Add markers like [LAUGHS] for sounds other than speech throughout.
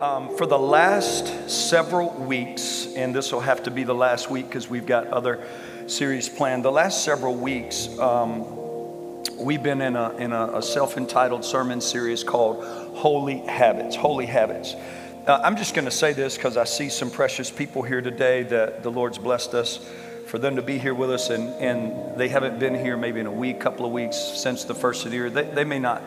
Um, for the last several weeks, and this will have to be the last week because we've got other series planned. The last several weeks, um, we've been in a, in a, a self entitled sermon series called Holy Habits. Holy Habits. Uh, I'm just going to say this because I see some precious people here today that the Lord's blessed us for them to be here with us, and, and they haven't been here maybe in a week, couple of weeks since the first of the year. They, they may not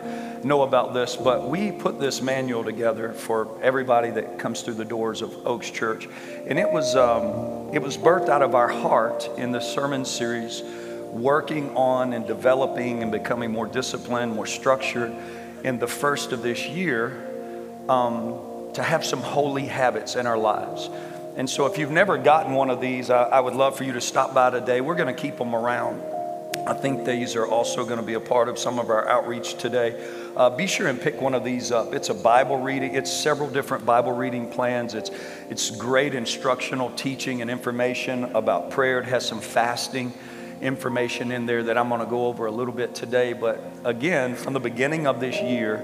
know about this, but we put this manual together for everybody that comes through the doors of Oaks Church, and it was um, it was birthed out of our heart in the sermon series, working on and developing and becoming more disciplined, more structured. In the first of this year, um, to have some holy habits in our lives. And so, if you've never gotten one of these, I, I would love for you to stop by today. We're going to keep them around. I think these are also going to be a part of some of our outreach today. Uh, be sure and pick one of these up. It's a Bible reading. It's several different Bible reading plans. It's it's great instructional teaching and information about prayer. It has some fasting information in there that I'm going to go over a little bit today. But again, from the beginning of this year,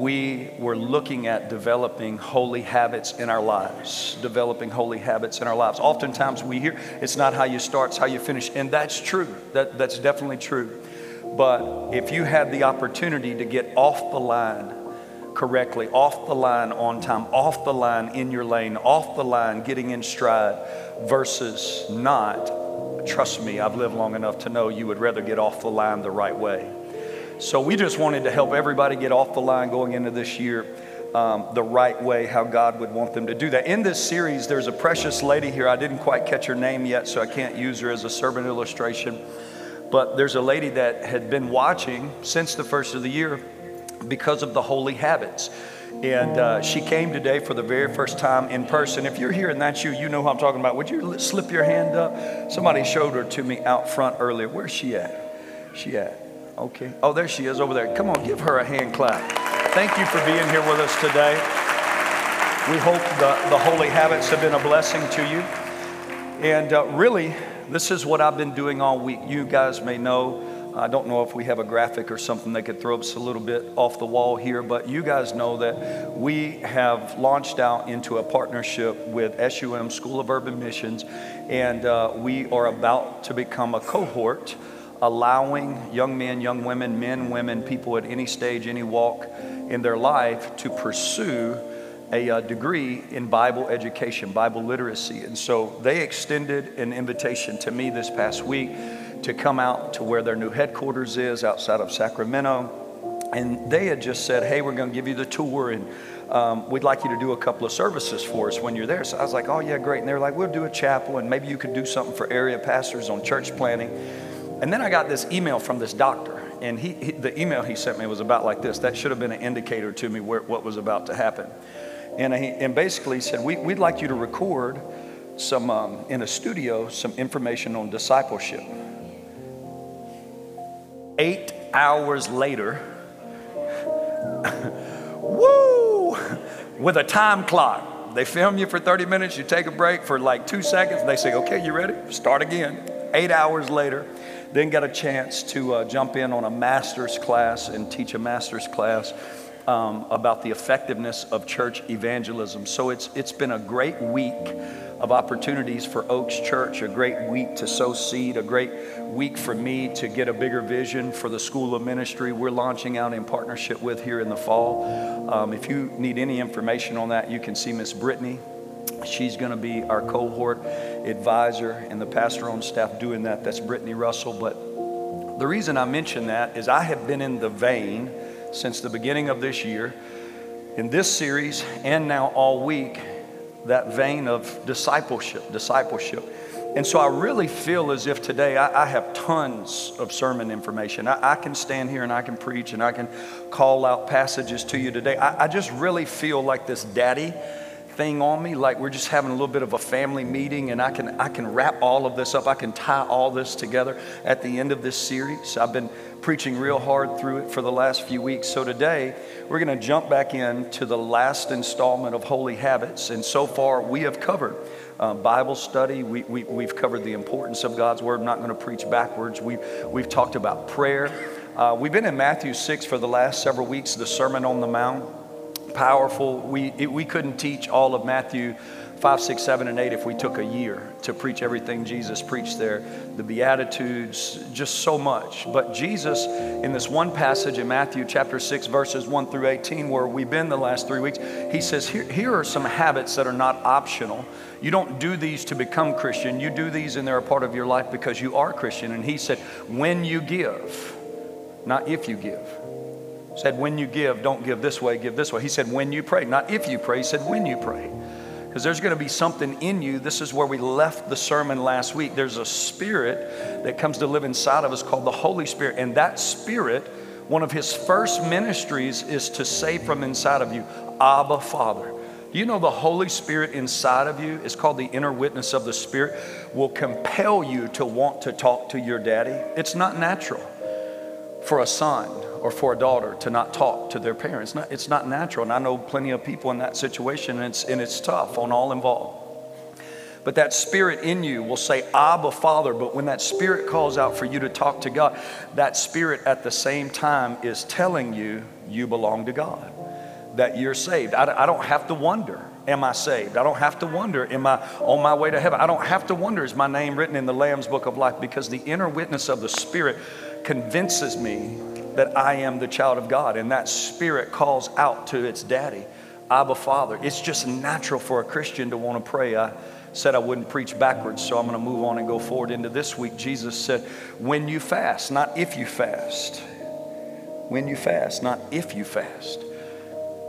we were looking at developing holy habits in our lives. Developing holy habits in our lives. Oftentimes we hear it's not how you start, it's how you finish. And that's true. That, that's definitely true. But if you had the opportunity to get off the line correctly, off the line on time, off the line in your lane, off the line getting in stride versus not, trust me, I've lived long enough to know you would rather get off the line the right way. So we just wanted to help everybody get off the line going into this year um, the right way, how God would want them to do that. In this series, there's a precious lady here. I didn't quite catch her name yet, so I can't use her as a servant illustration. But there's a lady that had been watching since the first of the year because of the holy habits. And uh, she came today for the very first time in person. If you're here and that's you, you know who I'm talking about. Would you slip your hand up? Somebody showed her to me out front earlier. Where's she at? She at? Okay. Oh, there she is over there. Come on, give her a hand clap. Thank you for being here with us today. We hope the, the holy habits have been a blessing to you. And uh, really, this is what I've been doing all week. You guys may know. I don't know if we have a graphic or something that could throw us a little bit off the wall here, but you guys know that we have launched out into a partnership with SUM School of Urban Missions, and uh, we are about to become a cohort allowing young men, young women, men, women, people at any stage, any walk in their life to pursue a uh, degree in Bible education, Bible literacy. And so they extended an invitation to me this past week to come out to where their new headquarters is outside of Sacramento. And they had just said, hey, we're going to give you the tour and um, we'd like you to do a couple of services for us when you're there. So I was like, oh, yeah, great. And they were like, we'll do a chapel and maybe you could do something for area pastors on church planning. And then I got this email from this doctor, and he, he, the email he sent me was about like this. That should have been an indicator to me where, what was about to happen. And, he, and basically he said, we, We'd like you to record some, um, in a studio, some information on discipleship. Eight hours later, [LAUGHS] woo, with a time clock. They film you for 30 minutes, you take a break for like two seconds, and they say, Okay, you ready? Start again. Eight hours later, then got a chance to uh, jump in on a master's class and teach a master's class um, about the effectiveness of church evangelism. So it's, it's been a great week of opportunities for Oaks Church, a great week to sow seed, a great week for me to get a bigger vision for the School of Ministry we're launching out in partnership with here in the fall. Um, if you need any information on that, you can see Miss Brittany She's going to be our cohort advisor and the pastor on staff doing that. That's Brittany Russell. But the reason I mention that is I have been in the vein since the beginning of this year, in this series, and now all week, that vein of discipleship, discipleship. And so I really feel as if today I, I have tons of sermon information. I, I, can stand here and I can preach and I can call out passages to you today. I, I just really feel like this daddy thing on me like we're just having a little bit of a family meeting and I can I can wrap all of this up. I can tie all this together at the end of this series. I've been preaching real hard through it for the last few weeks. So today we're going to jump back into the last installment of Holy Habits. And so far we have covered uh, Bible study. We, we, we've covered the importance of God's Word. I'm not going to preach backwards. We've, we've talked about prayer. Uh, we've been in Matthew 6 for the last several weeks, the Sermon on the Mount. Powerful. We, it, we couldn't teach all of Matthew 5, 6, 7, and 8 if we took a year to preach everything Jesus preached there. The Beatitudes, just so much. But Jesus, in this one passage in Matthew chapter 6, verses 1 through 18, where we've been the last three weeks, he says, Here, here are some habits that are not optional. You don't do these to become Christian, you do these and they're a part of your life because you are Christian. And he said, When you give, not if you give said, when you give, don't give this way, give this way. He said, when you pray, not if you pray. He said, when you pray. Because there's going to be something in you. This is where we left the sermon last week. There's a spirit that comes to live inside of us called the Holy Spirit. And that spirit, one of his first ministries is to say from inside of you, Abba, Father. You know the Holy Spirit inside of you is called the inner witness of the Spirit, will compel you to want to talk to your daddy? It's not natural for a son or for a daughter to not talk to their parents. It's not, natural. And I know plenty of people in that situation, and it's, and it's tough on all involved. But that spirit in you will say, Abba, Father. But when that spirit calls out for you to talk to God, that spirit at the same time is telling you you belong to God, that you're saved. I, I don't have to wonder, am I saved? I don't have to wonder, am I on my way to heaven? I don't have to wonder, is my name written in the Lamb's book of life? Because the inner witness of the Spirit convinces me that I am the child of God. And that spirit calls out to its daddy, Abba Father. It's just natural for a Christian to want to pray. I said I wouldn't preach backwards, so I'm going to move on and go forward into this week. Jesus said, When you fast, not if you fast. When you fast, not if you fast.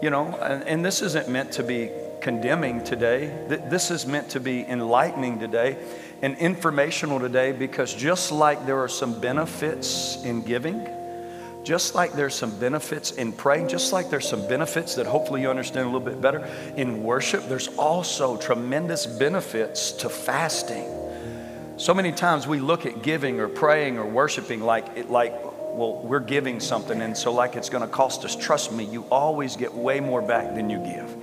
You know, and, and this isn't meant to be condemning today. This is meant to be enlightening today and informational today because just like there are some benefits in giving, just like there's some benefits in praying, just like there's some benefits that hopefully you understand a little bit better in worship, there's also tremendous benefits to fasting. So many times we look at giving or praying or worshiping like it, like well, we're giving something, and so like it's going to cost us. Trust me, you always get way more back than you give.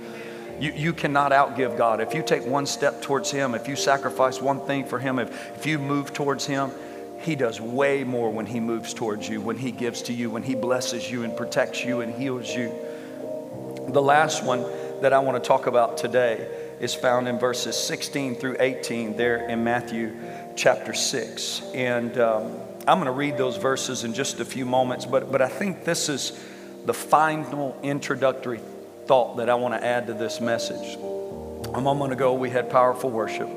You, you cannot outgive God. If you take one step towards Him, if you sacrifice one thing for Him, if, if you move towards Him, he does way more when He moves towards you, when He gives to you, when He blesses you and protects you and heals you. The last one that I want to talk about today is found in verses 16 through 18 there in Matthew chapter 6. And um, I'm going to read those verses in just a few moments, but, but I think this is the final introductory thought that I want to add to this message. A moment ago, we had powerful worship.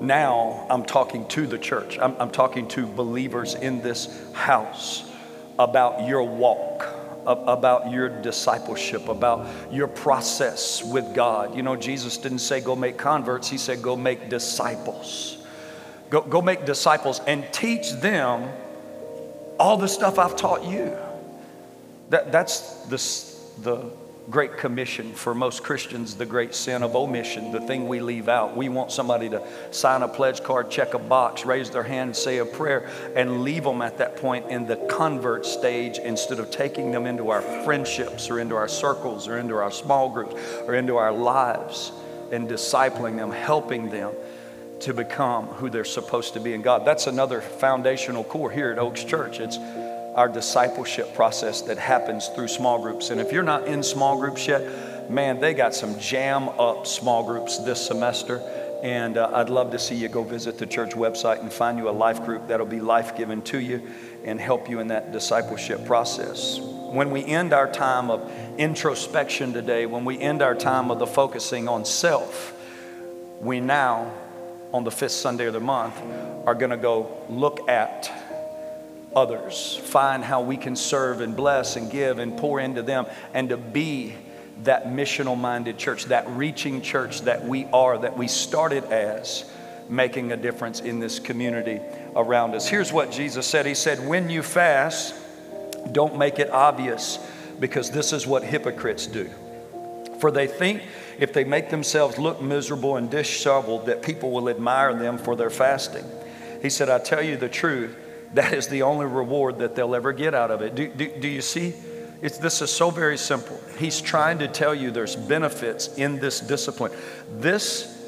Now I'm talking to the church. I'm, I'm talking to believers in this house about your walk, about your discipleship, about your process with God. You know, Jesus didn't say go make converts, He said go make disciples. Go, go make disciples and teach them all the stuff I've taught you. That, that's the, the Great Commission for most Christians, the great sin of omission, the thing we leave out. We want somebody to sign a pledge card, check a box, raise their hand, say a prayer, and leave them at that point in the convert stage instead of taking them into our friendships or into our circles or into our small groups or into our lives and discipling them, helping them to become who they're supposed to be in God. That's another foundational core here at Oaks Church. It's our discipleship process that happens through small groups. And if you're not in small groups yet, man, they got some jam up small groups this semester. And uh, I'd love to see you go visit the church website and find you a life group that'll be life given to you and help you in that discipleship process. When we end our time of introspection today, when we end our time of the focusing on self, we now, on the fifth Sunday of the month, are going to go look at others, find how we can serve and bless and give and pour into them, and to be that missional minded church, that reaching church that we are, that we started as, making a difference in this community around us. Here's what Jesus said He said, When you fast, don't make it obvious, because this is what hypocrites do. For they think if they make themselves look miserable and disheveled, that people will admire them for their fasting. He said, I tell you the truth that is the only reward that they'll ever get out of it. Do, do, do you see? It's, this is so very simple. He's trying to tell you there's benefits in this discipline. This,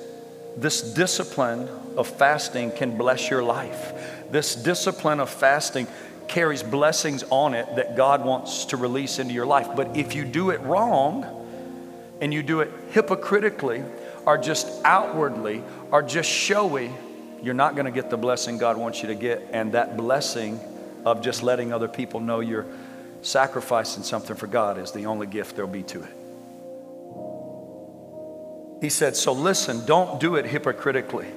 this discipline of fasting can bless your life. This discipline of fasting carries blessings on it that God wants to release into your life. But if you do it wrong, and you do it hypocritically or just outwardly or just showy, you're not going to get the blessing God wants you to get. And that blessing of just letting other people know you're sacrificing something for God is the only gift there'll be to it. He said, So listen, don't do it hypocritically.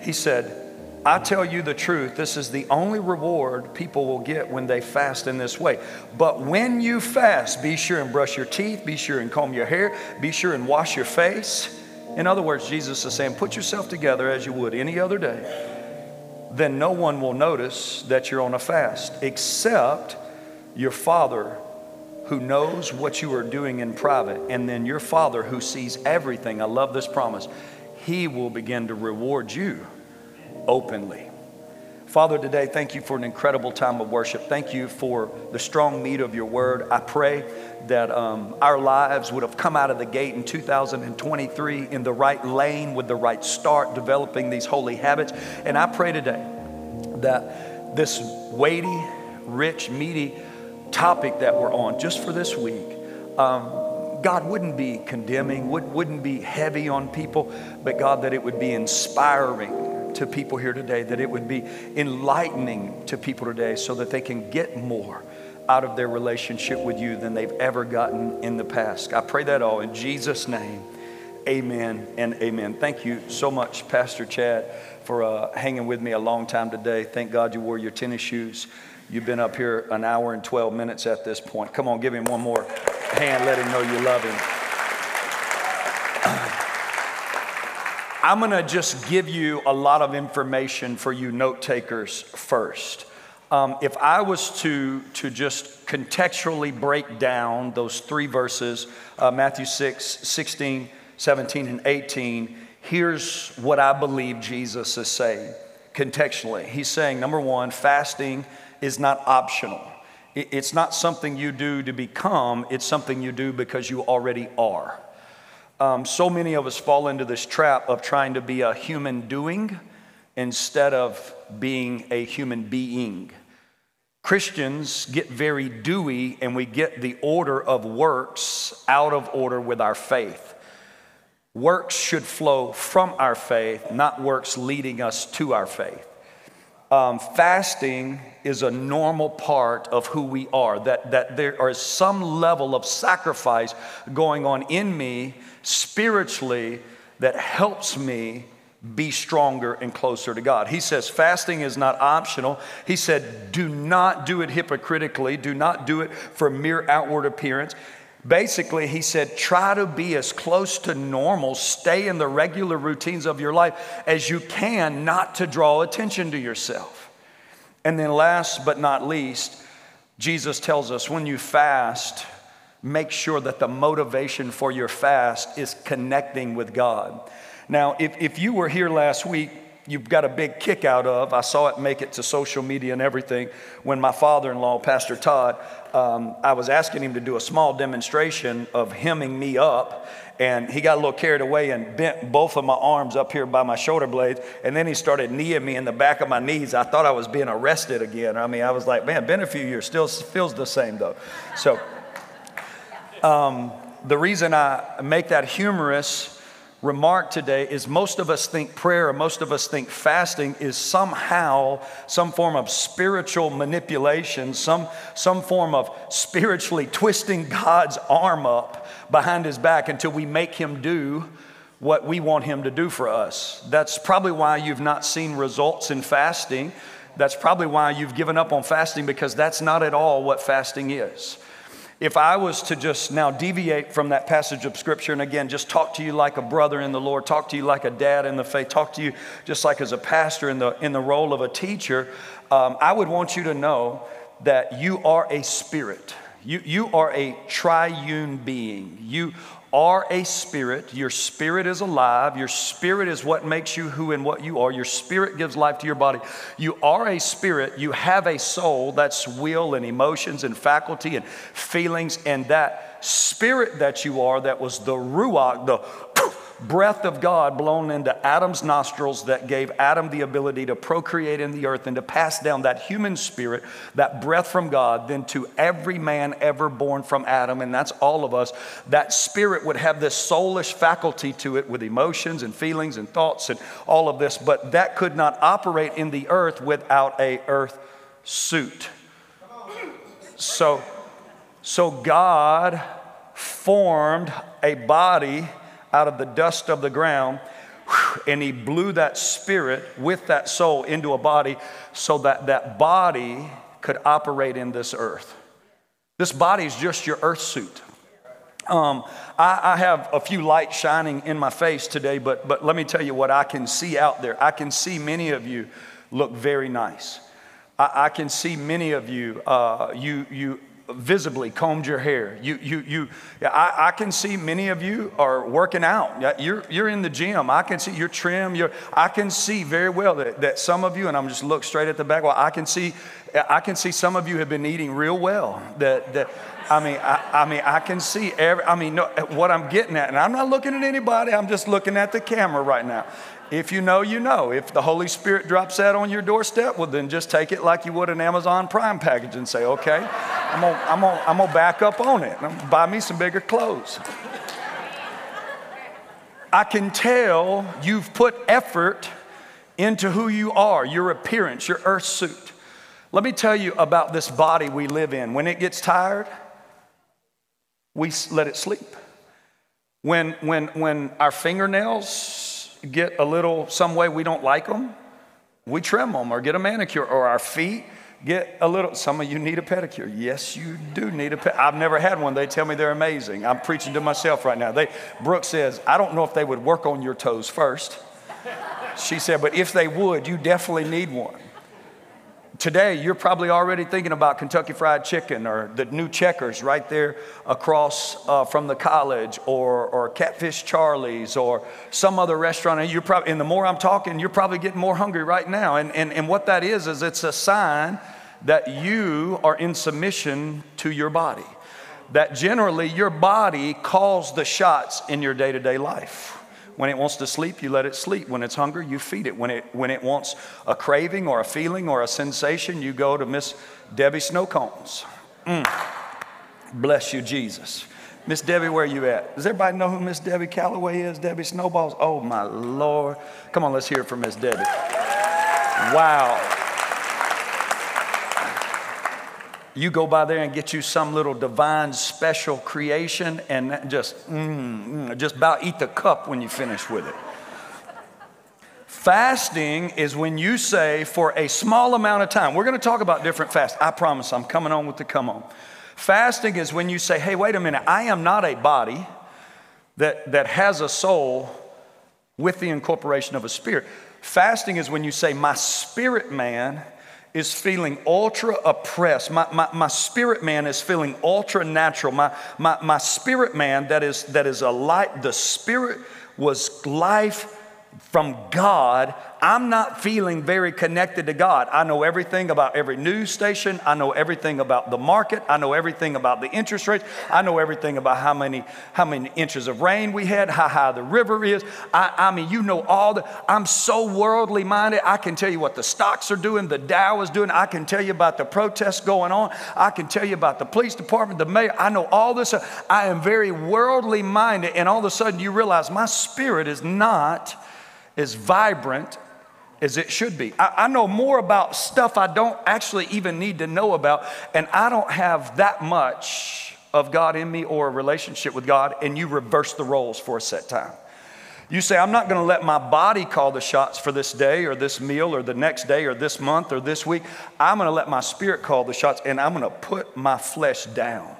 He said, I tell you the truth, this is the only reward people will get when they fast in this way. But when you fast, be sure and brush your teeth, be sure and comb your hair, be sure and wash your face. In other words, Jesus is saying, put yourself together as you would any other day. Then no one will notice that you're on a fast except your Father who knows what you are doing in private. And then your Father who sees everything. I love this promise. He will begin to reward you openly. Father, today, thank you for an incredible time of worship. Thank you for the strong meat of your word. I pray that um, our lives would have come out of the gate in 2023 in the right lane with the right start, developing these holy habits. And I pray today that this weighty, rich, meaty topic that we're on just for this week, um, God wouldn't be condemning, would, wouldn't be heavy on people, but God, that it would be inspiring to people here today, that it would be enlightening to people today so that they can get more out of their relationship with you than they've ever gotten in the past. I pray that all in Jesus' name. Amen and amen. Thank you so much, Pastor Chad, for uh, hanging with me a long time today. Thank God you wore your tennis shoes. You've been up here an hour and 12 minutes at this point. Come on, give him one more hand. Let him know you love him. I'm going to just give you a lot of information for you note takers first. Um, if I was to, to just contextually break down those three verses, uh, Matthew 6, 16, 17, and 18, here's what I believe Jesus is saying contextually. He's saying, number one, fasting is not optional. It's not something you do to become, it's something you do because you already are. Um, so many of us fall into this trap of trying to be a human doing instead of being a human being. Christians get very dewy and we get the order of works out of order with our faith. Works should flow from our faith, not works leading us to our faith. Um, fasting is a normal part of who we are, that, that there is some level of sacrifice going on in me spiritually that helps me be stronger and closer to God. He says fasting is not optional. He said, do not do it hypocritically, do not do it for mere outward appearance. Basically, he said, try to be as close to normal, stay in the regular routines of your life as you can, not to draw attention to yourself. And then, last but not least, Jesus tells us when you fast, make sure that the motivation for your fast is connecting with God. Now, if, if you were here last week, you've got a big kick out of, I saw it make it to social media and everything, when my father in law, Pastor Todd, um, I was asking him to do a small demonstration of hemming me up. And he got a little carried away and bent both of my arms up here by my shoulder blades. And then he started kneeing me in the back of my knees. I thought I was being arrested again. I mean, I was like, man, been a few years, still feels the same though. So, um, the reason I make that humorous remark today is most of us think prayer, most of us think fasting is somehow some form of spiritual manipulation, some, some form of spiritually twisting God's arm up behind his back until we make him do what we want him to do for us. That's probably why you've not seen results in fasting. That's probably why you've given up on fasting because that's not at all what fasting is. If I was to just now deviate from that passage of scripture and again just talk to you like a brother in the Lord, talk to you like a dad in the faith, talk to you just like as a pastor in the, in the role of a teacher, um, I would want you to know that you are a spirit. You, you are a triune being. You are a spirit. Your spirit is alive. Your spirit is what makes you who and what you are. Your spirit gives life to your body. You are a spirit. You have a soul. That's will and emotions and faculty and feelings. And that spirit that you are, that was the ruach, the breath of God blown into Adam's nostrils that gave Adam the ability to procreate in the earth and to pass down that human spirit, that breath from God, then to every man ever born from Adam, and that's all of us, that spirit would have this soulish faculty to it with emotions and feelings and thoughts and all of this, but that could not operate in the earth without a earth suit. So, so God formed a body out of the dust of the ground and he blew that spirit with that soul into a body so that that body could operate in this earth. This body is just your earth suit. Um, I, I, have a few lights shining in my face today, but, but let me tell you what I can see out there. I can see many of you look very nice. I, I can see many of you, uh, you, you visibly combed your hair. You, you, you, I, I, can see many of you are working out. You're, you're in the gym. I can see you're trim. You're, I can see very well that, that some of you, and I'm just look straight at the back. Well, I can see, I can see some of you have been eating real well. That, that I mean, I, I mean, I can see every, I mean, no, what I'm getting at, and I'm not looking at anybody. I'm just looking at the camera right now. If you know, you know. If the Holy Spirit drops that on your doorstep, well, then just take it like you would an Amazon Prime package and say, okay, I'm gonna, I'm gonna, I'm gonna back up on it. Buy me some bigger clothes. I can tell you've put effort into who you are, your appearance, your earth suit. Let me tell you about this body we live in. When it gets tired, we let it sleep. When, when, when our fingernails get a little, some way we don't like them, we trim them or get a manicure, or our feet get a little. Some of you need a pedicure. Yes, you do need a pedicure. I've never had one. They tell me they're amazing. I'm preaching to myself right now. They, Brooke says, I don't know if they would work on your toes first. She said, but if they would, you definitely need one. Today, you're probably already thinking about Kentucky Fried Chicken or the new Checkers right there across uh, from the college or, or Catfish Charlie's or some other restaurant. And you're probably, and the more I'm talking, you're probably getting more hungry right now. And, and, and what that is, is it's a sign that you are in submission to your body. That generally your body calls the shots in your day to day life. When it wants to sleep, you let it sleep. When it's hungry, you feed it. When it, when it wants a craving or a feeling or a sensation, you go to Miss Debbie Snowcones. Mm. Bless you, Jesus. Miss Debbie, where you at? Does everybody know who Miss Debbie Calloway is? Debbie Snowballs? Oh, my Lord. Come on, let's hear it from Miss Debbie. Wow. You go by there and get you some little divine special creation and just mm, mm, just about eat the cup when you finish with it. Fasting is when you say for a small amount of time we're going to talk about different fasts i promise i'm coming on with the come on. Fasting is when you say hey wait a minute i am not a body that, that has a soul with the incorporation of a spirit. Fasting is when you say my spirit man is feeling ultra oppressed. My, my, my spirit man is feeling ultra natural. My, my, my spirit man that is, that is a light, the spirit was life from God, I'm not feeling very connected to God. I know everything about every news station. I know everything about the market. I know everything about the interest rates. I know everything about how many, how many inches of rain we had, how high the river is. I, I mean, you know all the, I'm so worldly minded. I can tell you what the stocks are doing, the Dow is doing. I can tell you about the protests going on. I can tell you about the police department, the mayor. I know all this. I am very worldly minded. And all of a sudden you realize my spirit is not as vibrant as it should be. I, I, know more about stuff I don't actually even need to know about, and I don't have that much of God in me or a relationship with God, and you reverse the roles for a set time. You say, I'm not going to let my body call the shots for this day or this meal or the next day or this month or this week. I'm going to let my spirit call the shots, and I'm going to put my flesh down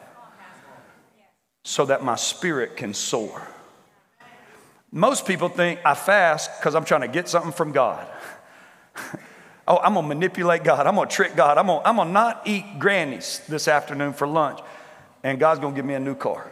so that my spirit can soar. Most people think I fast because I'm trying to get something from God. [LAUGHS] oh, I'm gonna manipulate God. I'm gonna trick God. I'm gonna, I'm gonna not eat grannies this afternoon for lunch, and God's gonna give me a new car.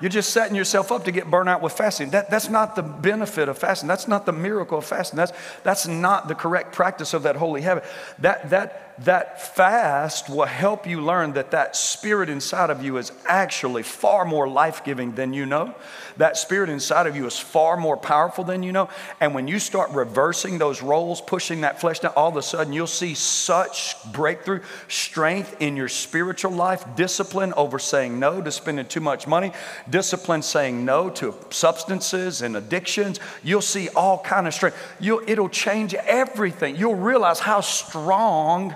You're just setting yourself up to get burnt out with fasting. That, that's not the benefit of fasting. That's not the miracle of fasting. That's, that's not the correct practice of that holy habit. That, that, that fast will help you learn that that spirit inside of you is actually far more life-giving than you know. That spirit inside of you is far more powerful than you know. And when you start reversing those roles, pushing that flesh down, all of a sudden you'll see such breakthrough, strength in your spiritual life, discipline over saying no to spending too much money, discipline saying no to substances and addictions. You'll see all kind of strength. You'll, it'll change everything. You'll realize how strong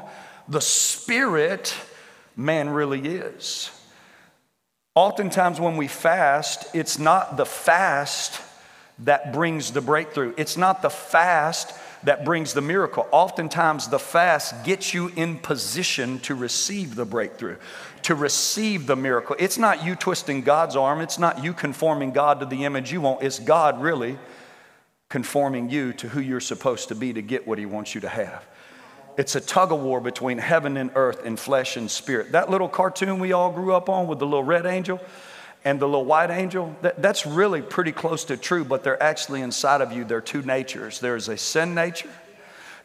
the spirit man really is. Oftentimes, when we fast, it's not the fast that brings the breakthrough. It's not the fast that brings the miracle. Oftentimes, the fast gets you in position to receive the breakthrough, to receive the miracle. It's not you twisting God's arm, it's not you conforming God to the image you want. It's God really conforming you to who you're supposed to be to get what He wants you to have. It's a tug of war between heaven and earth and flesh and spirit. That little cartoon we all grew up on with the little red angel and the little white angel, that, that's really pretty close to true, but they're actually inside of you. There are two natures there's a sin nature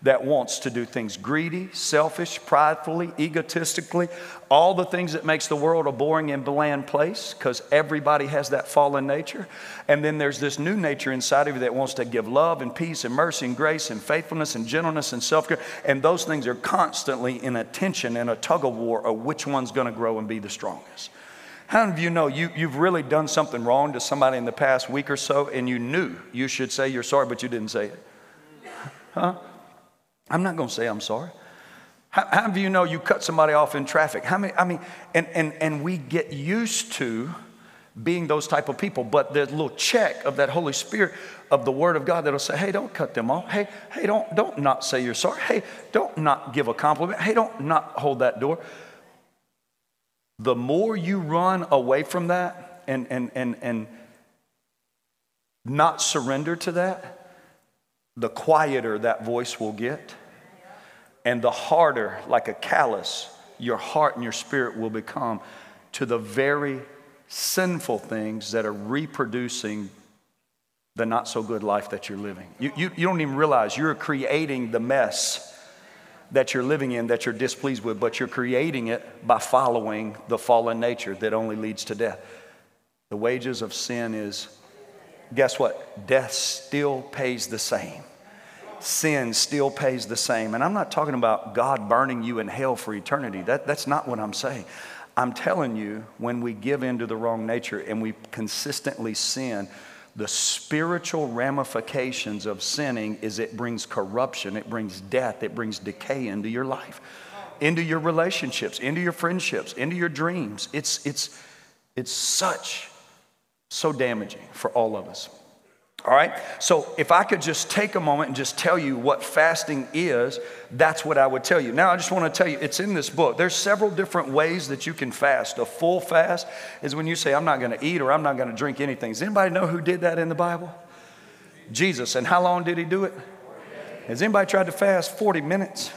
that wants to do things greedy, selfish, pridefully, egotistically, all the things that makes the world a boring and bland place because everybody has that fallen nature. And then there's this new nature inside of you that wants to give love and peace and mercy and grace and faithfulness and gentleness and self-care. And those things are constantly in a tension and a tug of war of which one's going to grow and be the strongest. How many of you know you, you've really done something wrong to somebody in the past week or so and you knew you should say you're sorry, but you didn't say it? Huh? I'm not going to say I'm sorry. How, how do you know you cut somebody off in traffic? How many, I mean, and, and, and we get used to being those type of people, but there's a little check of that Holy Spirit of the Word of God that'll say, hey, don't cut them off. Hey, hey, don't, don't not say you're sorry. Hey, don't not give a compliment. Hey, don't not hold that door. The more you run away from that and, and, and, and not surrender to that, the quieter that voice will get, and the harder, like a callus, your heart and your spirit will become to the very sinful things that are reproducing the not so good life that you're living. You, you, you don't even realize you're creating the mess that you're living in that you're displeased with, but you're creating it by following the fallen nature that only leads to death. The wages of sin is guess what? Death still pays the same. Sin still pays the same. And I'm not talking about God burning you in hell for eternity. That, that's not what I'm saying. I'm telling you, when we give into the wrong nature and we consistently sin, the spiritual ramifications of sinning is it brings corruption, it brings death, it brings decay into your life, into your relationships, into your friendships, into your dreams. It's, it's, it's such so damaging for all of us. All right? So, if I could just take a moment and just tell you what fasting is, that's what I would tell you. Now, I just want to tell you, it's in this book. There's several different ways that you can fast. A full fast is when you say, I'm not going to eat or I'm not going to drink anything. Does anybody know who did that in the Bible? Jesus. And how long did he do it? Has anybody tried to fast 40 minutes?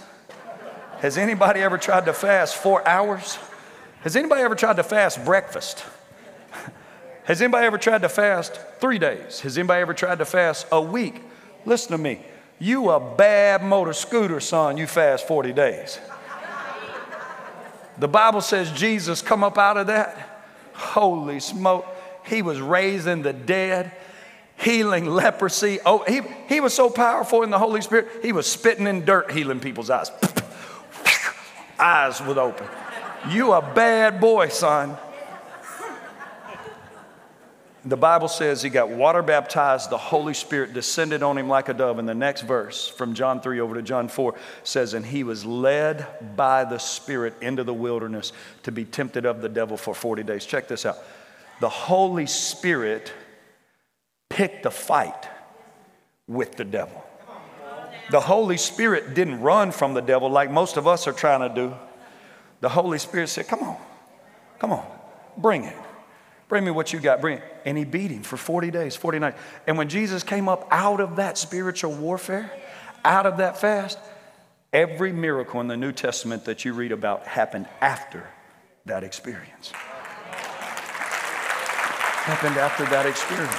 Has anybody ever tried to fast four hours? Has anybody ever tried to fast breakfast? Has anybody ever tried to fast three days? Has anybody ever tried to fast a week? Listen to me. You a bad motor scooter, son. You fast 40 days. The Bible says Jesus come up out of that. Holy smoke. He was raising the dead, healing leprosy. Oh, he, he was so powerful in the Holy Spirit, he was spitting in dirt, healing people's eyes. [LAUGHS] eyes would open. You a bad boy, son. The Bible says he got water baptized, the Holy Spirit descended on him like a dove. And the next verse from John 3 over to John 4 says, And he was led by the Spirit into the wilderness to be tempted of the devil for 40 days. Check this out. The Holy Spirit picked a fight with the devil. The Holy Spirit didn't run from the devil like most of us are trying to do. The Holy Spirit said, Come on, come on, bring it. Bring me what you got. Bring. And he beat him for 40 days, 40 nights. And when Jesus came up out of that spiritual warfare, out of that fast, every miracle in the New Testament that you read about happened after that experience. happened after that experience.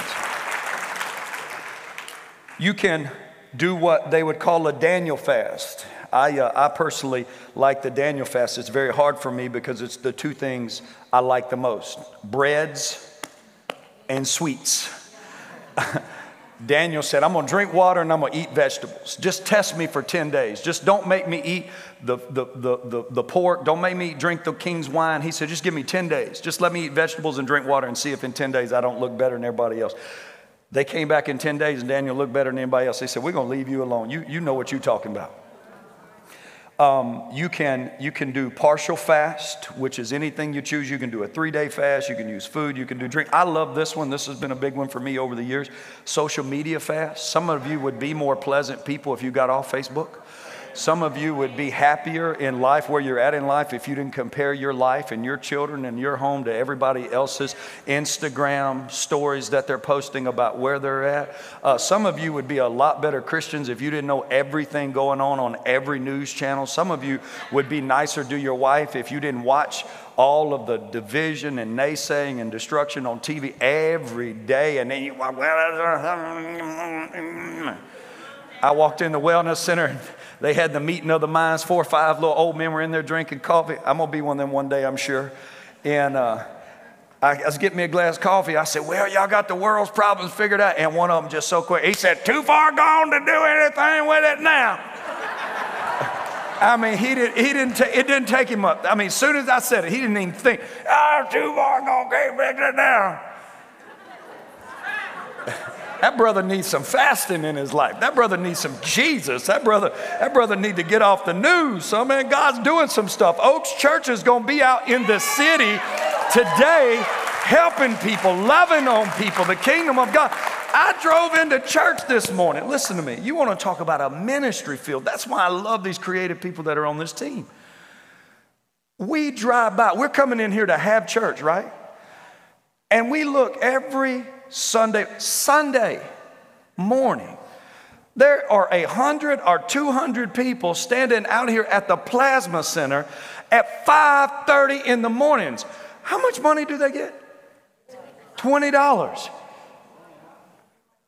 You can do what they would call a Daniel fast. I, uh, I personally like the Daniel fast. It's very hard for me because it's the two things I like the most breads and sweets. [LAUGHS] Daniel said, I'm going to drink water and I'm going to eat vegetables. Just test me for 10 days. Just don't make me eat the, the, the, the, the pork. Don't make me drink the king's wine. He said, just give me 10 days. Just let me eat vegetables and drink water and see if in 10 days I don't look better than everybody else. They came back in 10 days and Daniel looked better than anybody else. They said, We're going to leave you alone. You, you know what you're talking about. Um, you, can, you can do partial fast, which is anything you choose. You can do a three day fast. You can use food. You can do drink. I love this one. This has been a big one for me over the years. Social media fast. Some of you would be more pleasant people if you got off Facebook. Some of you would be happier in life where you're at in life if you didn't compare your life and your children and your home to everybody else's Instagram stories that they're posting about where they're at. Uh, some of you would be a lot better Christians if you didn't know everything going on on every news channel. Some of you would be nicer to your wife if you didn't watch all of the division and naysaying and destruction on TV every day. And then you, I walked in the wellness center they had the meeting of the minds. Four or five little old men were in there drinking coffee. I'm going to be one of them one day, I'm sure. And uh, I was getting me a glass of coffee. I said, Well, y'all got the world's problems figured out. And one of them just so quick, he said, Too far gone to do anything with it now. [LAUGHS] I mean, he, did, he didn't ta- it didn't take him up. I mean, as soon as I said it, he didn't even think, oh, too far gone, can't fix it now. That brother needs some fasting in his life. That brother needs some Jesus. That brother, that brother need to get off the news. So man, God's doing some stuff. Oaks Church is going to be out in the city today helping people, loving on people, the kingdom of God. I drove into church this morning. Listen to me. You want to talk about a ministry field. That's why I love these creative people that are on this team. We drive by, we're coming in here to have church, right? And we look every Sunday, Sunday morning, there are a hundred or two hundred people standing out here at the plasma center at 5:30 in the mornings. How much money do they get? $20.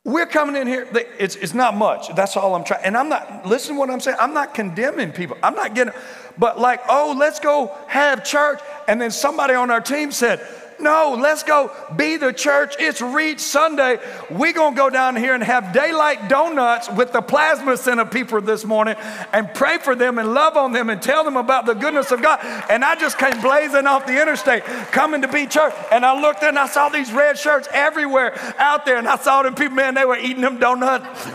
We're coming in here, it's, it's not much. That's all I'm trying. And I'm not, listen to what I'm saying. I'm not condemning people. I'm not getting, but like, oh, let's go have church. And then somebody on our team said, no, let's go be the church. It's Reach Sunday. We're going to go down here and have daylight donuts with the plasma center people this morning and pray for them and love on them and tell them about the goodness of God. And I just came blazing off the interstate coming to be church. And I looked and I saw these red shirts everywhere out there. And I saw them people, man, they were eating them donuts.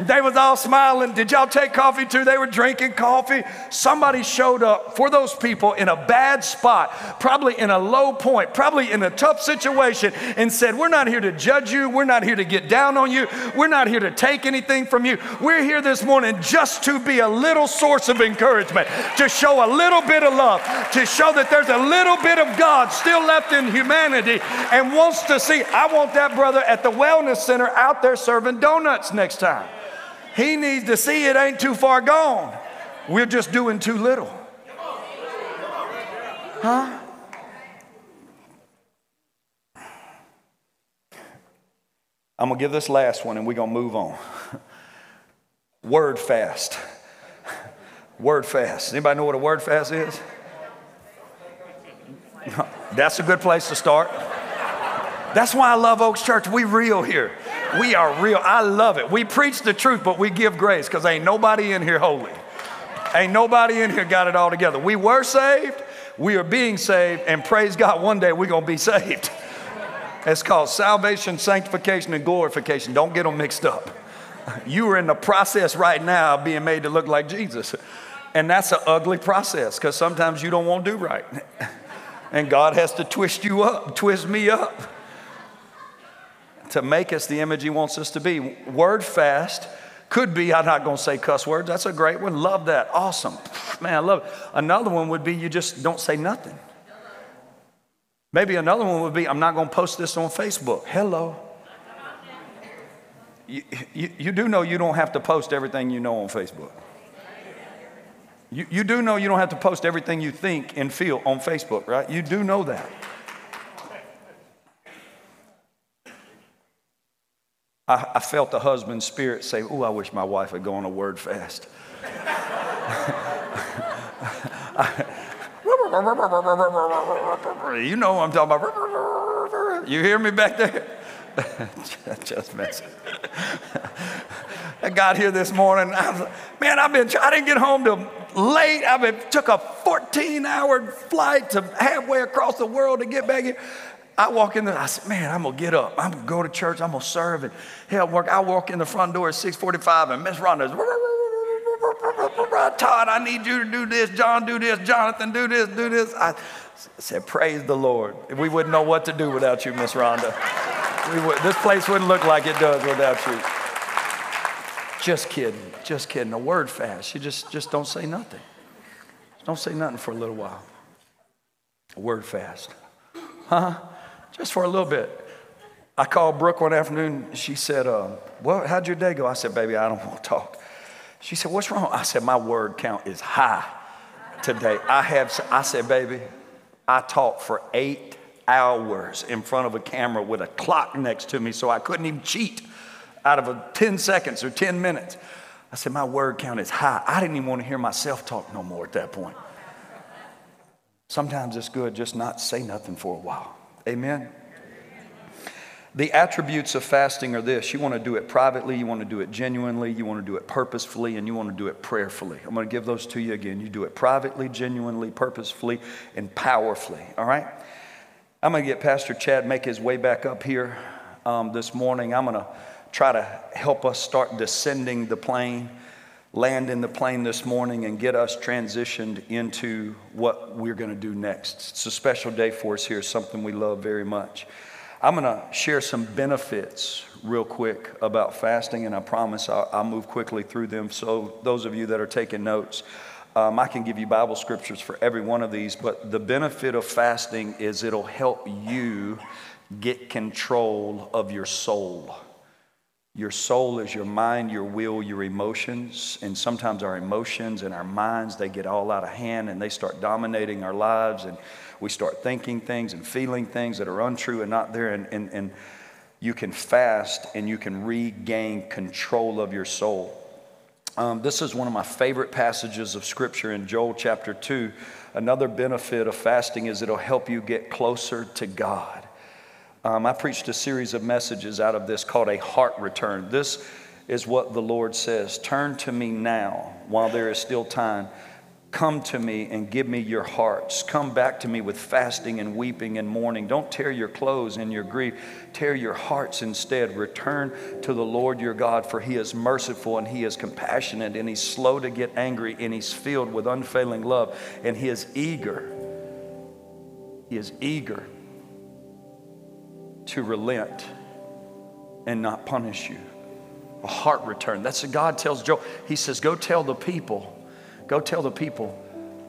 They was all smiling. Did y'all take coffee too? They were drinking coffee. Somebody showed up for those people in a bad spot, probably in a low point, probably in a tough situation, and said, We're not here to judge you. We're not here to get down on you. We're not here to take anything from you. We're here this morning just to be a little source of encouragement, to show a little bit of love, to show that there's a little bit of God still left in humanity and wants to see. I want that brother at the wellness center out there serving donuts next time. He needs to see it ain't too far gone. We're just doing too little. Huh? I'm going to give this last one and we're going to move on. [LAUGHS] Word fast. [LAUGHS] Word fast. Anybody know what a word fast is? [LAUGHS] That's a good place to start. That's why I love Oaks Church. We real here. We are real. I love it. We preach the truth, but we give grace because ain't nobody in here holy. Ain't nobody in here got it all together. We were saved, we are being saved, and praise God, one day we're going to be [LAUGHS] saved. It's called salvation, sanctification, and glorification. Don't get them mixed up. You are in the process right now of being made to look like Jesus. And that's an ugly process because sometimes you don't want to do right. And God has to twist you up, twist me up to make us the image He wants us to be. Word fast could be, I'm not going to say cuss words. That's a great one. Love that. Awesome. Man, I love it. Another one would be you just don't say nothing. Maybe another one would be, I'm not going to post this on Facebook. Hello. You, you, you, do know you don't have to post everything you know on Facebook. You, you do know you don't have to post everything you think and feel on Facebook, right? You do know that. I, I felt the husband's spirit say, Oh, I wish my wife had gone a word fast. [LAUGHS] you know what I'm talking about. You hear me back there? [LAUGHS] Just messing. I got here this morning. I was, man, I've been. I didn't get home till late. I been, took a 14-hour flight to halfway across the world to get back here. I walk in there. I said, man, I'm gonna get up. I'm gonna go to church. I'm gonna serve and help work. I walk in the front door at 6:45, and Miss Rhonda's. Todd, I need you to do this. John, do this. Jonathan, do this. Do this. I said, praise the Lord. We wouldn't know what to do without you, Miss Rhonda. Would, this place wouldn't look like it does without you. Just kidding. Just kidding. A word fast. You just, just don't say nothing. Don't say nothing for a little while. A word fast. Huh? Just for a little bit. I called Brooke one afternoon. She said, uh, well, how'd your day go? I said, baby, I don't want to talk. She said, what's wrong? I said, my word count is high today. I have, I said, baby, I talked for eight hours in front of a camera with a clock next to me so I couldn't even cheat out of a 10 seconds or 10 minutes. I said, My word count is high. I didn't even want to hear myself talk no more at that point. Sometimes it's good just not say nothing for a while. Amen. The attributes of fasting are this you want to do it privately, you want to do it genuinely, you want to do it purposefully, and you want to do it prayerfully. I'm going to give those to you again. You do it privately, genuinely, purposefully, and powerfully. All right? I'm going to get Pastor Chad make his way back up here um, this morning. I'm going to try to help us start descending the plane, land in the plane this morning, and get us transitioned into what we're going to do next. It's a special day for us here, something we love very much. I'm going to share some benefits real quick about fasting, and I promise I'll, I'll, move quickly through them. So, those of you that are taking notes, um, I can give you Bible scriptures for every one of these, but the benefit of fasting is it'll help you get control of your soul. Your soul is your mind, your will, your emotions, and sometimes our emotions and our minds they get all out of hand and they start dominating our lives and we start thinking things and feeling things that are untrue and not there. And, and, and you can fast and you can regain control of your soul. Um, this is one of my favorite passages of scripture in Joel chapter 2. Another benefit of fasting is it'll help you get closer to God. Um, I preached a series of messages out of this called a heart return. This is what the Lord says Turn to me now while there is still time Come to me and give me your hearts. Come back to me with fasting and weeping and mourning. Don't tear your clothes in your grief. Tear your hearts instead. Return to the Lord your God, for he is merciful and he is compassionate and he's slow to get angry and he's filled with unfailing love and he is eager. He is eager to relent and not punish you. A heart return. That's what God tells Joel. He says, Go tell the people Go tell the people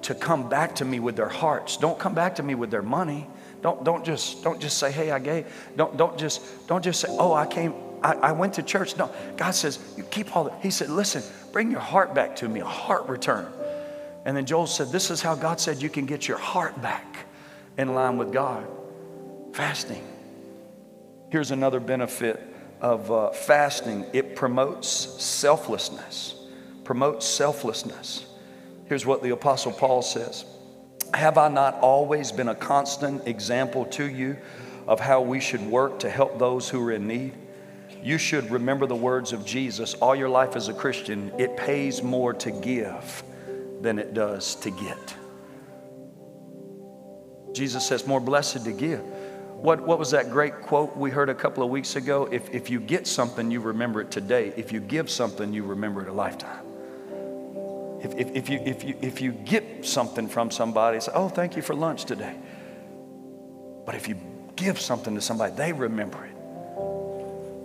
to come back to me with their hearts. Don't come back to me with their money. Don't, don't, just, don't just say, hey, I gave. Don't, don't, just, don't just say, oh, I came, I, I went to church. No, God says, you keep all that. He said, listen, bring your heart back to me, a heart return. And then Joel said, this is how God said you can get your heart back in line with God fasting. Here's another benefit of uh, fasting it promotes selflessness. Promotes selflessness. Here's what the Apostle Paul says Have I not always been a constant example to you of how we should work to help those who are in need? You should remember the words of Jesus all your life as a Christian. It pays more to give than it does to get. Jesus says, More blessed to give. What, what was that great quote we heard a couple of weeks ago? If, if you get something, you remember it today. If you give something, you remember it a lifetime if, if, if, you, if, you, if you get something from somebody, say, oh, thank you for lunch today. But if you give something to somebody, they remember it.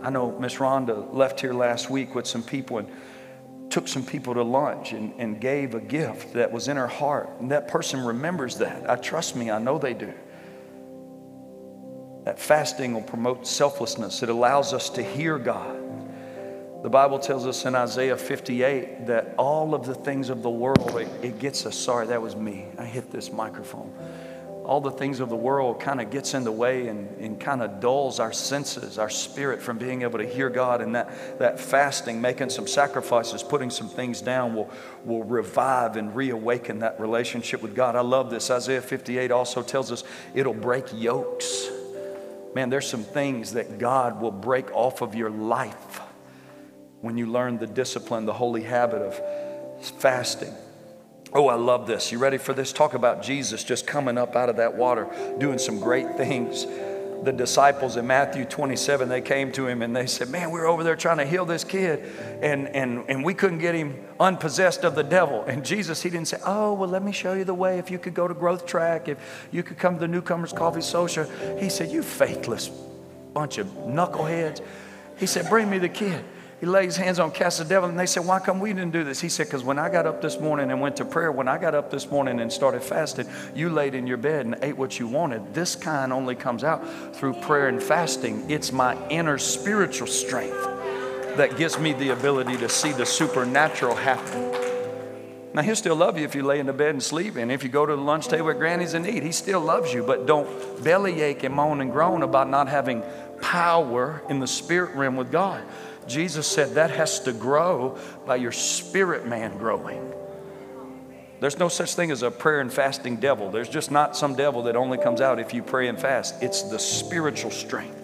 I know Miss Rhonda left here last week with some people and took some people to lunch and, and gave a gift that was in her heart. And that person remembers that. I trust me, I know they do. That fasting will promote selflessness. It allows us to hear God. The Bible tells us in Isaiah 58 that all of the things of the world, it, it, gets us. Sorry, that was me. I hit this microphone. all the things of the world kind of gets in the way and, and kind of dulls our senses, our spirit from being able to hear God. And that, that fasting, making some sacrifices, putting some things down will, will revive and reawaken that relationship with God. I love this. Isaiah 58 also tells us it'll break yokes. Man, there's some things that God will break off of your life when you learn the discipline, the holy habit of fasting. Oh, I love this. You ready for this? Talk about Jesus just coming up out of that water, doing some great things. The disciples in Matthew 27, they came to him and they said, Man, we are over there trying to heal this kid, and, and, and we couldn't get him unpossessed of the devil. And Jesus, he didn't say, Oh, well, let me show you the way. If you could go to Growth Track, if you could come to the Newcomers Coffee Social. He said, You faithless bunch of knuckleheads. He said, Bring me the kid he his hands on cast the devil and they said why come we didn't do this? He said because when i got up this morning and went to prayer when i got up this morning and started fasting you laid in your bed and ate what you wanted. This kind only comes out through prayer and fasting. It's my inner spiritual strength that gives me the ability to see the supernatural happen. Now he'll still love you if you lay in the bed and sleep and if you go to the lunch table with Granny's and eat he still loves you. But don't bellyache and moan and groan about not having power in the spirit realm with god Jesus said that has to grow by your spirit man growing. There's no such thing as a prayer and fasting devil. There's just not some devil that only comes out if you pray and fast. It's the spiritual strength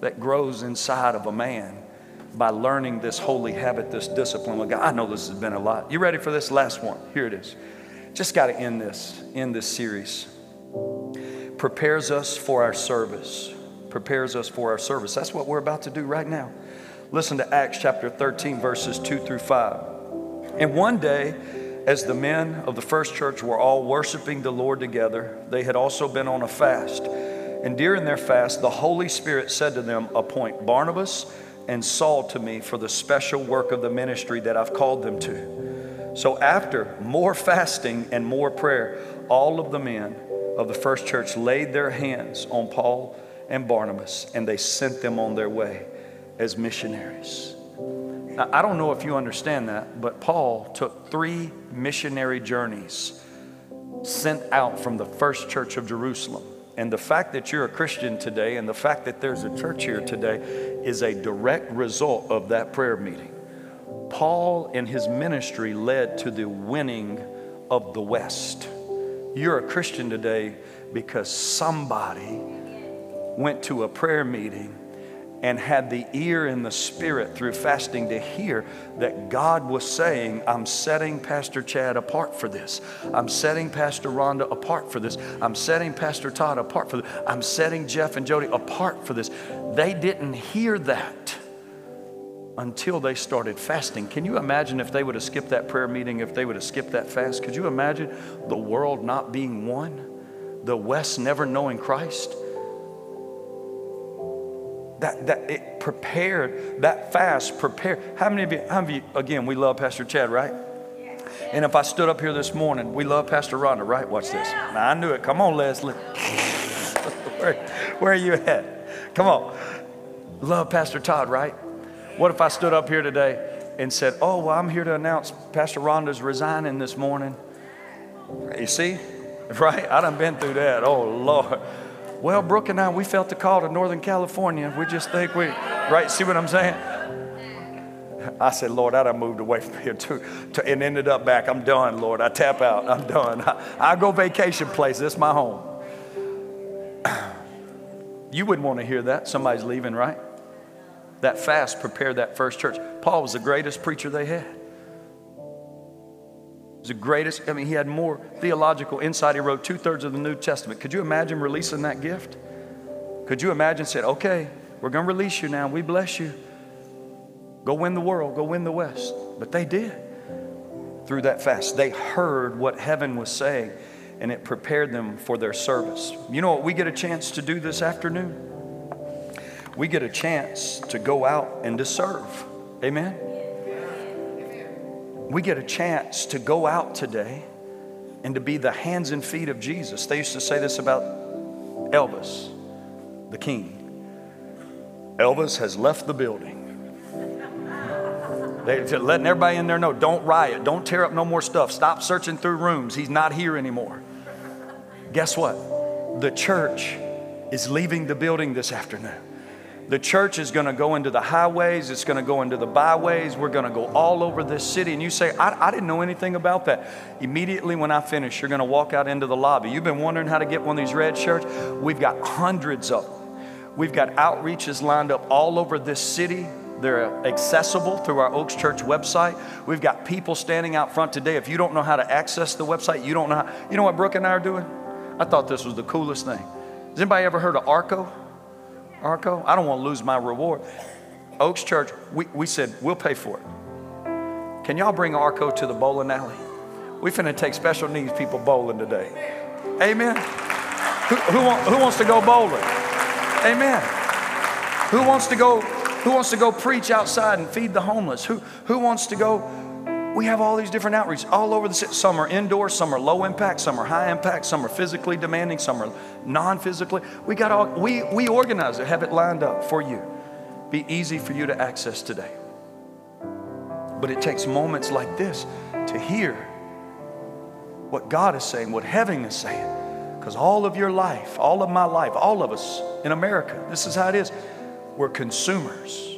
that grows inside of a man by learning this holy habit, this discipline with God. I know this has been a lot. You ready for this last one? Here it is. Just got to end this, end this series. Prepares us for our service. Prepares us for our service. That's what we're about to do right now. Listen to Acts chapter 13, verses 2 through 5. And one day, as the men of the first church were all worshiping the Lord together, they had also been on a fast. And during their fast, the Holy Spirit said to them, Appoint Barnabas and Saul to me for the special work of the ministry that I've called them to. So, after more fasting and more prayer, all of the men of the first church laid their hands on Paul and Barnabas, and they sent them on their way as missionaries. Now, I don't know if you understand that, but Paul took three missionary journeys sent out from the first church of Jerusalem. And the fact that you're a Christian today and the fact that there's a church here today is a direct result of that prayer meeting. Paul and his ministry led to the winning of the West. You're a Christian today because somebody went to a prayer meeting and had the ear and the spirit through fasting to hear that God was saying, I'm setting Pastor Chad apart for this. I'm setting Pastor Rhonda apart for this. I'm setting Pastor Todd apart for this. I'm setting Jeff and Jody apart for this. They didn't hear that until they started fasting. Can you imagine if they would have skipped that prayer meeting, if they would have skipped that fast? Could you imagine the world not being one? The West never knowing Christ? That, that it prepared, that fast prepared. How many of you, how many of you, again, we love Pastor Chad, right? And if I stood up here this morning, we love Pastor Rhonda, right? Watch this. Now, I knew it. Come on, Leslie. [LAUGHS] where, where are you at? Come on. Love Pastor Todd, right? What if I stood up here today and said, Oh, well, I'm here to announce Pastor Rhonda's resigning this morning? You see? Right? I done been through that. Oh, Lord. Well, Brooke and I, we felt the call to Northern California. We just think we, right? See what I'm saying? I said, Lord, I'd have moved away from here too, to, and ended up back. I'm done, Lord. I tap out. I'm done. I, [LAUGHS] I go vacation place. This my home. [CLEARS THROAT] You wouldn't want to hear that. Somebody's leaving, right? That fast prepared that first church. Paul was the greatest preacher they had the greatest. I mean, he had more theological insight. He wrote two thirds of the New Testament. Could you imagine releasing that gift? Could you imagine said, okay, we're going to release you now. We bless you. Go win the world, go win the West. But they did through that fast. They heard what heaven was saying and it prepared them for their service. You know what? We get a chance to do this afternoon. We get a chance to go out and to serve. Amen we get a chance to go out today and to be the hands and feet of Jesus. They used to say this about Elvis, the king. Elvis has left the building. They're letting everybody in there know don't riot, don't tear up no more stuff, stop searching through rooms. He's not here anymore. Guess what? the church is leaving the building this afternoon. The church is going to go into the highways, it's going to go into the byways. We're going to go all over this city. And you say, I, I didn't know anything about that. Immediately when I finish, you're going to walk out into the lobby. You've been wondering how to get one of these red shirts? We've got hundreds of them. We've got outreaches lined up all over this city. They're accessible through our Oaks Church website. We've got people standing out front today. If you don't know how to access the website, you don't know how. You know what Brooke and I are doing? I thought this was the coolest thing. Has anybody ever heard of Arco? Arco? I don't want to lose my reward. Oaks Church, we, we said, we'll pay for it. Can y'all bring Arco to the bowling alley? We finna take special needs people bowling today. Amen. Who, who, want, who wants to go bowling? Amen. Who wants to go? Who wants to go preach outside and feed the homeless? Who, who wants to go we have all these different outreach all over the city. Some are indoor, some are low impact, some are high impact, some are physically demanding, some are non-physically. We got all we we organize it, have it lined up for you. Be easy for you to access today. But it takes moments like this to hear what God is saying, what heaven is saying. Because all of your life, all of my life, all of us in America, this is how it is. We're consumers.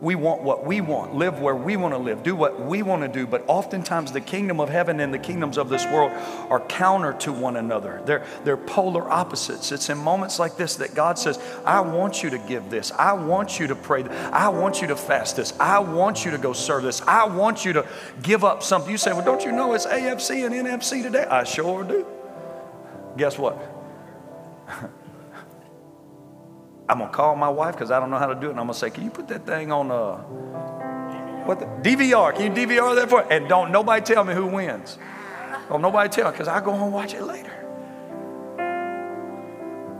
We want what we want, live where we want to live, do what we want to do. But oftentimes, the kingdom of heaven and the kingdoms of this world are counter to one another. They're, they're polar opposites. It's in moments like this that God says, I want you to give this. I want you to pray. I want you to fast this. I want you to go serve this. I want you to give up something. You say, Well, don't you know it's AFC and NFC today? I sure do. Guess what? [LAUGHS] I'm gonna call my wife because I don't know how to do it, and I'm gonna say, "Can you put that thing on uh, what the DVR? Can you DVR that for?" And don't nobody tell me who wins. Don't nobody tell because I go home and watch it later.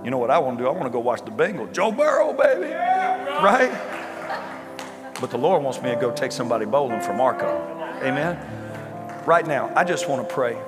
You know what I want to do? I want to go watch the Bengals. Joe Burrow, baby, right? But the Lord wants me to go take somebody bowling for Marco. Amen. Right now, I just want to pray.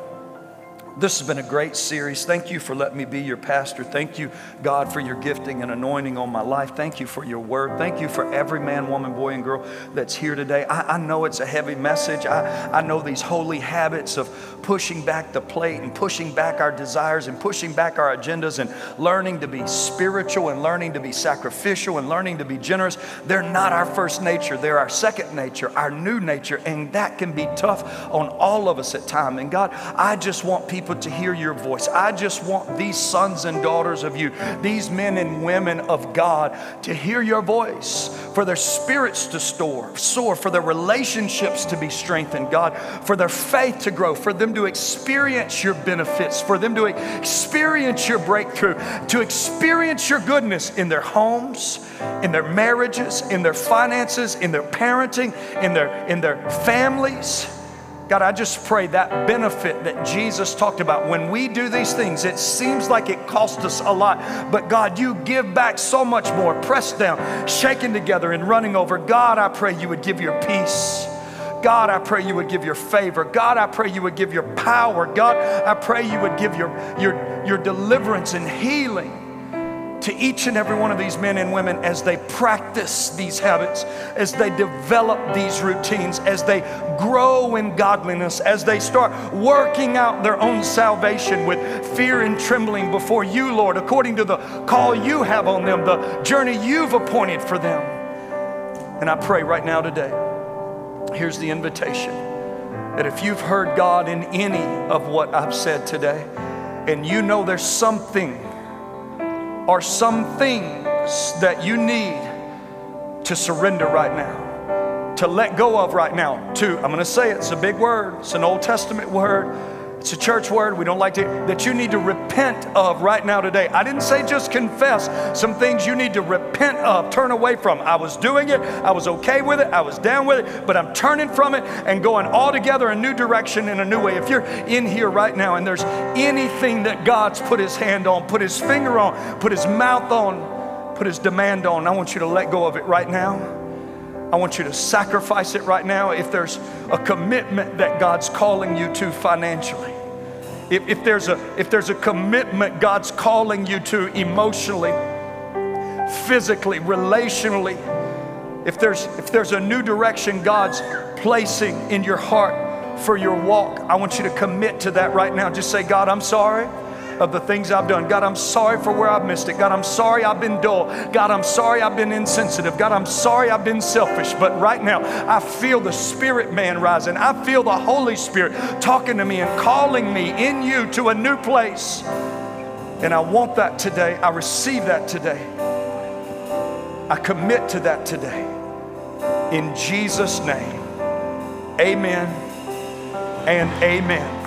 This has been a great series. Thank you for letting me be your pastor. Thank you, God, for your gifting and anointing on my life. Thank you for your word. Thank you for every man, woman, boy, and girl that's here today. I, I know it's a heavy message. I, I know these holy habits of pushing back the plate and pushing back our desires and pushing back our agendas and learning to be spiritual and learning to be sacrificial and learning to be generous. They're not our first nature, they're our second nature, our new nature. And that can be tough on all of us at times. And God, I just want people people to hear your voice. I just want these sons and daughters of you, these men and women of God, to hear your voice, for their spirits to store, soar, for their relationships to be strengthened, God, for their faith to grow, for them to experience your benefits, for them to experience your breakthrough, to experience your goodness in their homes, in their marriages, in their finances, in their parenting, in their, in their families. God, I just pray that benefit that Jesus talked about. When we do these things, it seems like it costs us a lot, but God, you give back so much more, pressed down, shaken together, and running over. God, I pray you would give your peace. God, I pray you would give your favor. God, I pray you would give your power. God, I pray you would give your, your, your deliverance and healing to each and every one of these men and women as they practice these habits, as they develop these routines, as they grow in godliness, as they start working out their own salvation with fear and trembling before you, Lord, according to the call you have on them, the journey you've appointed for them. And I pray right now today, here's the invitation that if you've heard God in any of what I've said today, and you know there's something are some things that you need to surrender right now, to let go of right now. To, I'm going to say it, it's a big word, it's an Old Testament word. It's a church word. We don't like to, that you need to repent of right now today. I didn't say just confess some things you need to repent of, turn away from. I was doing it. I was okay with it. I was down with it, but I'm turning from it and going altogether a new direction in a new way. If you're in here right now and there's anything that God's put his hand on, put his finger on, put his mouth on, put his demand on, I want you to let go of it right now. I want you to sacrifice it right now if there's a commitment that God's calling you to financially if, if, there's a, if there's a commitment God's calling you to emotionally, physically, relationally, if there's, if there's a new direction God's placing in your heart for your walk, I want you to commit to that right now. Just say, God, I'm sorry. Of the things I've done. God, I'm sorry for where I've missed it. God, I'm sorry I've been dull. God, I'm sorry I've been insensitive. God, I'm sorry I've been selfish. But right now, I feel the spirit man rising. I feel the Holy Spirit talking to me and calling me in you to a new place. And I want that today. I receive that today. I commit to that today. In Jesus' name, amen and amen.